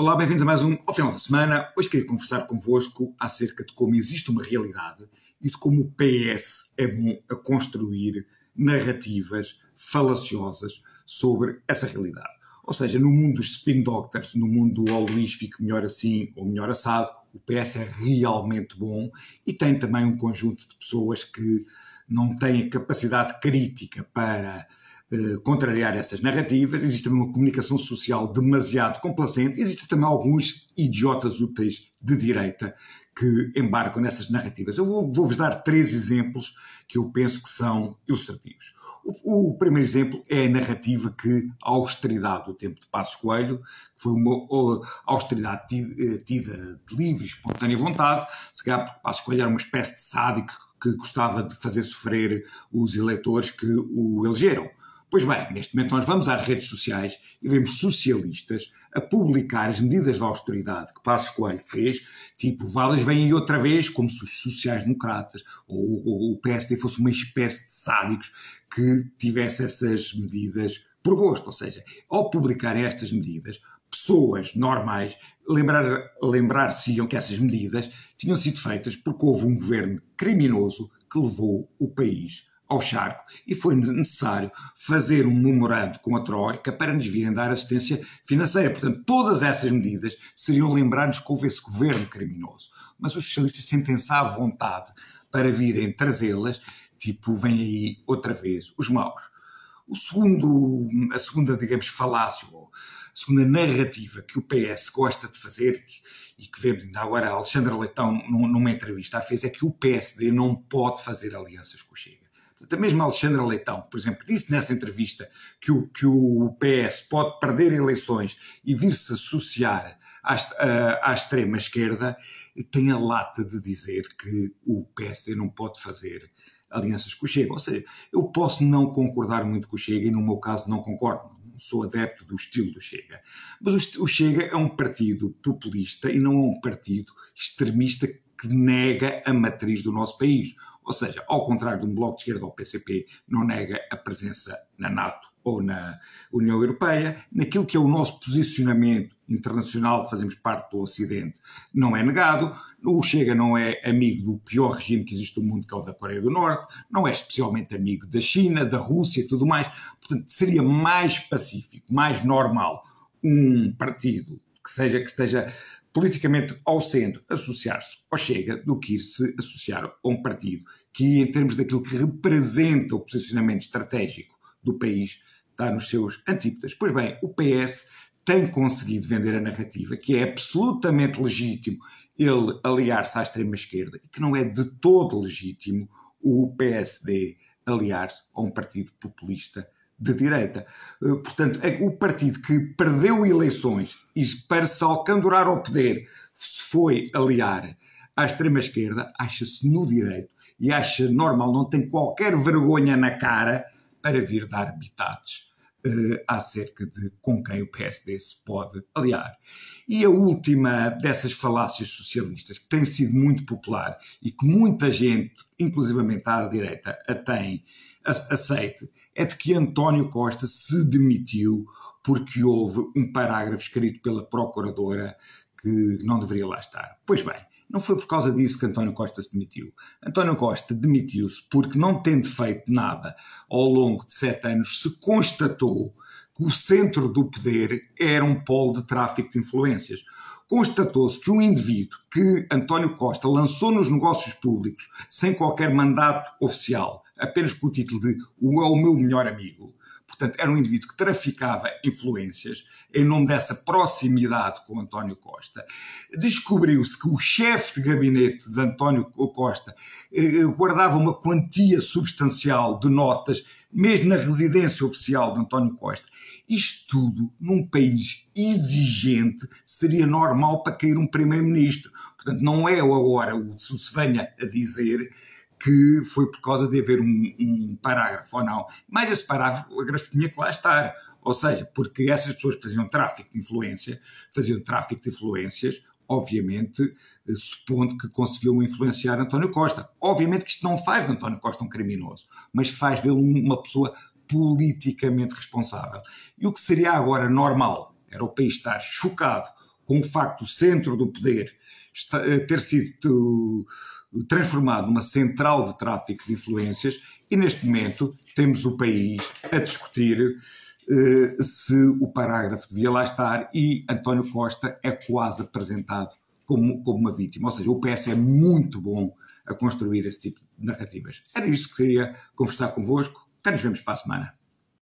Olá, bem-vindos a mais um ao final da semana. Hoje queria conversar convosco acerca de como existe uma realidade e de como o PS é bom a construir narrativas falaciosas sobre essa realidade. Ou seja, no mundo dos spin doctors, no mundo do oh, Luís fique melhor assim ou melhor assado, o PS é realmente bom e tem também um conjunto de pessoas que não têm capacidade crítica para eh, contrariar essas narrativas, existe uma comunicação social demasiado complacente, existem também alguns idiotas úteis de direita que embarcam nessas narrativas. Eu vou-vos dar três exemplos que eu penso que são ilustrativos. O, o, primeiro exemplo é a narrativa que a austeridade do tempo de Passos Coelho, que foi uma austeridade eh, tida de livre espontânea vontade, se calhar porque Passos Coelho era uma espécie de sádico que gostava de fazer sofrer os eleitores que o elegeram. Pois bem, neste momento nós vamos às redes sociais e vemos socialistas a publicar as medidas da austeridade que Passos Coelho fez, tipo, Valas vem aí outra vez, como se os sociais-democratas ou, ou, o PSD fosse uma espécie de sádicos que tivesse essas medidas por gosto. Ou seja, ao publicarem estas medidas, pessoas normais lembrar, lembrar-se-iam que essas medidas tinham sido feitas porque houve um governo criminoso que levou o país ao charco e foi necessário fazer um memorando com a Troika para nos virem dar assistência financeira. Portanto, todas essas medidas seriam lembrar-nos que houve esse governo criminoso. Mas os socialistas sentem-se à vontade para virem trazê-las, tipo, vem aí outra vez os maus. O segundo, a segunda, digamos, falácia, ou a segunda narrativa que o PS gosta de fazer, e que vemos ainda agora a Alexandra Leitão numa entrevista a fez, é que o PSD não pode fazer alianças com o Chega. Portanto, a mesma Alexandra Leitão, por exemplo, que disse nessa entrevista que o, que o PS pode perder eleições e vir-se associar à, à extrema-esquerda, tem a lata de dizer que o PSD não pode fazer alianças com o Chega. Ou seja, eu posso não concordar muito com o Chega e, no meu caso, não concordo. Não sou adepto do estilo do Chega. Mas o Chega é um partido populista e não é um partido extremista que nega a matriz do nosso país. Ou seja, ao contrário de um bloco de esquerda ou PCP, não nega a presença na NATO ou na União Europeia, naquilo que é o nosso posicionamento internacional, que fazemos parte do Ocidente, não é negado. O Chega não é amigo do pior regime que existe no mundo, que é o da Coreia do Norte, não é especialmente amigo da China, da Rússia e tudo mais. Portanto, seria mais pacífico, mais normal um partido que seja que esteja politicamente ao centro associar-se ao Chega do que ir-se associar a um partido que, em termos daquilo que representa o posicionamento estratégico do país, está nos seus antípodas. Pois bem, o PS tem conseguido vender a narrativa que é absolutamente legítimo ele aliar-se à extrema-esquerda e que não é de todo legítimo o PSD aliar-se a um partido populista de direita. Eh, portanto, é o partido que perdeu eleições e para se alcandorar ao poder se foi aliar à extrema-esquerda, acha-se no direito e acha normal, não tem qualquer vergonha na cara para vir dar bitates uh, acerca de com quem o PSD se pode aliar. E a última dessas falácias socialistas, que tem sido muito popular e que muita gente, inclusivamente à direita, a tem aceite, é de que António Costa se demitiu porque houve um parágrafo escrito pela procuradora que não deveria lá estar. Pois bem, não foi por causa disso que António Costa se demitiu. António Costa demitiu-se porque, não tendo feito nada ao longo de sete anos, se constatou que o centro do poder era um polo de tráfico de influências. Constatou-se que um indivíduo que António Costa lançou nos negócios públicos sem qualquer mandato oficial, apenas com o título de o é o meu melhor amigo, Portanto, era um indivíduo que traficava influências em nome dessa proximidade com António Costa. Descobriu-se que o chefe de gabinete de António Costa eh, guardava uma quantia substancial de notas, mesmo na residência oficial de António Costa. Isto tudo, num país exigente, seria normal para cair um primeiro-ministro. Portanto, não é agora o se venha a dizer que foi por causa de haver um, um parágrafo ou não. Mas esse parágrafo tinha que lá estar. Ou seja, porque essas pessoas que faziam tráfico de influência, faziam tráfico de influências, obviamente, eh, supondo que conseguiam influenciar António Costa. Obviamente que isto não faz de António Costa um criminoso, mas faz dele uma pessoa politicamente responsável. E o que seria agora normal era o país estar chocado com o facto do centro do poder eh, ter sido transformado numa central de tráfico de influências e neste momento temos o país a discutir uh, se o parágrafo devia lá estar e António Costa é quase apresentado como, como uma vítima. Ou seja, o PS é muito bom a construir esse tipo de narrativas. Era isto que queria conversar convosco. Até nos vemos para a semana.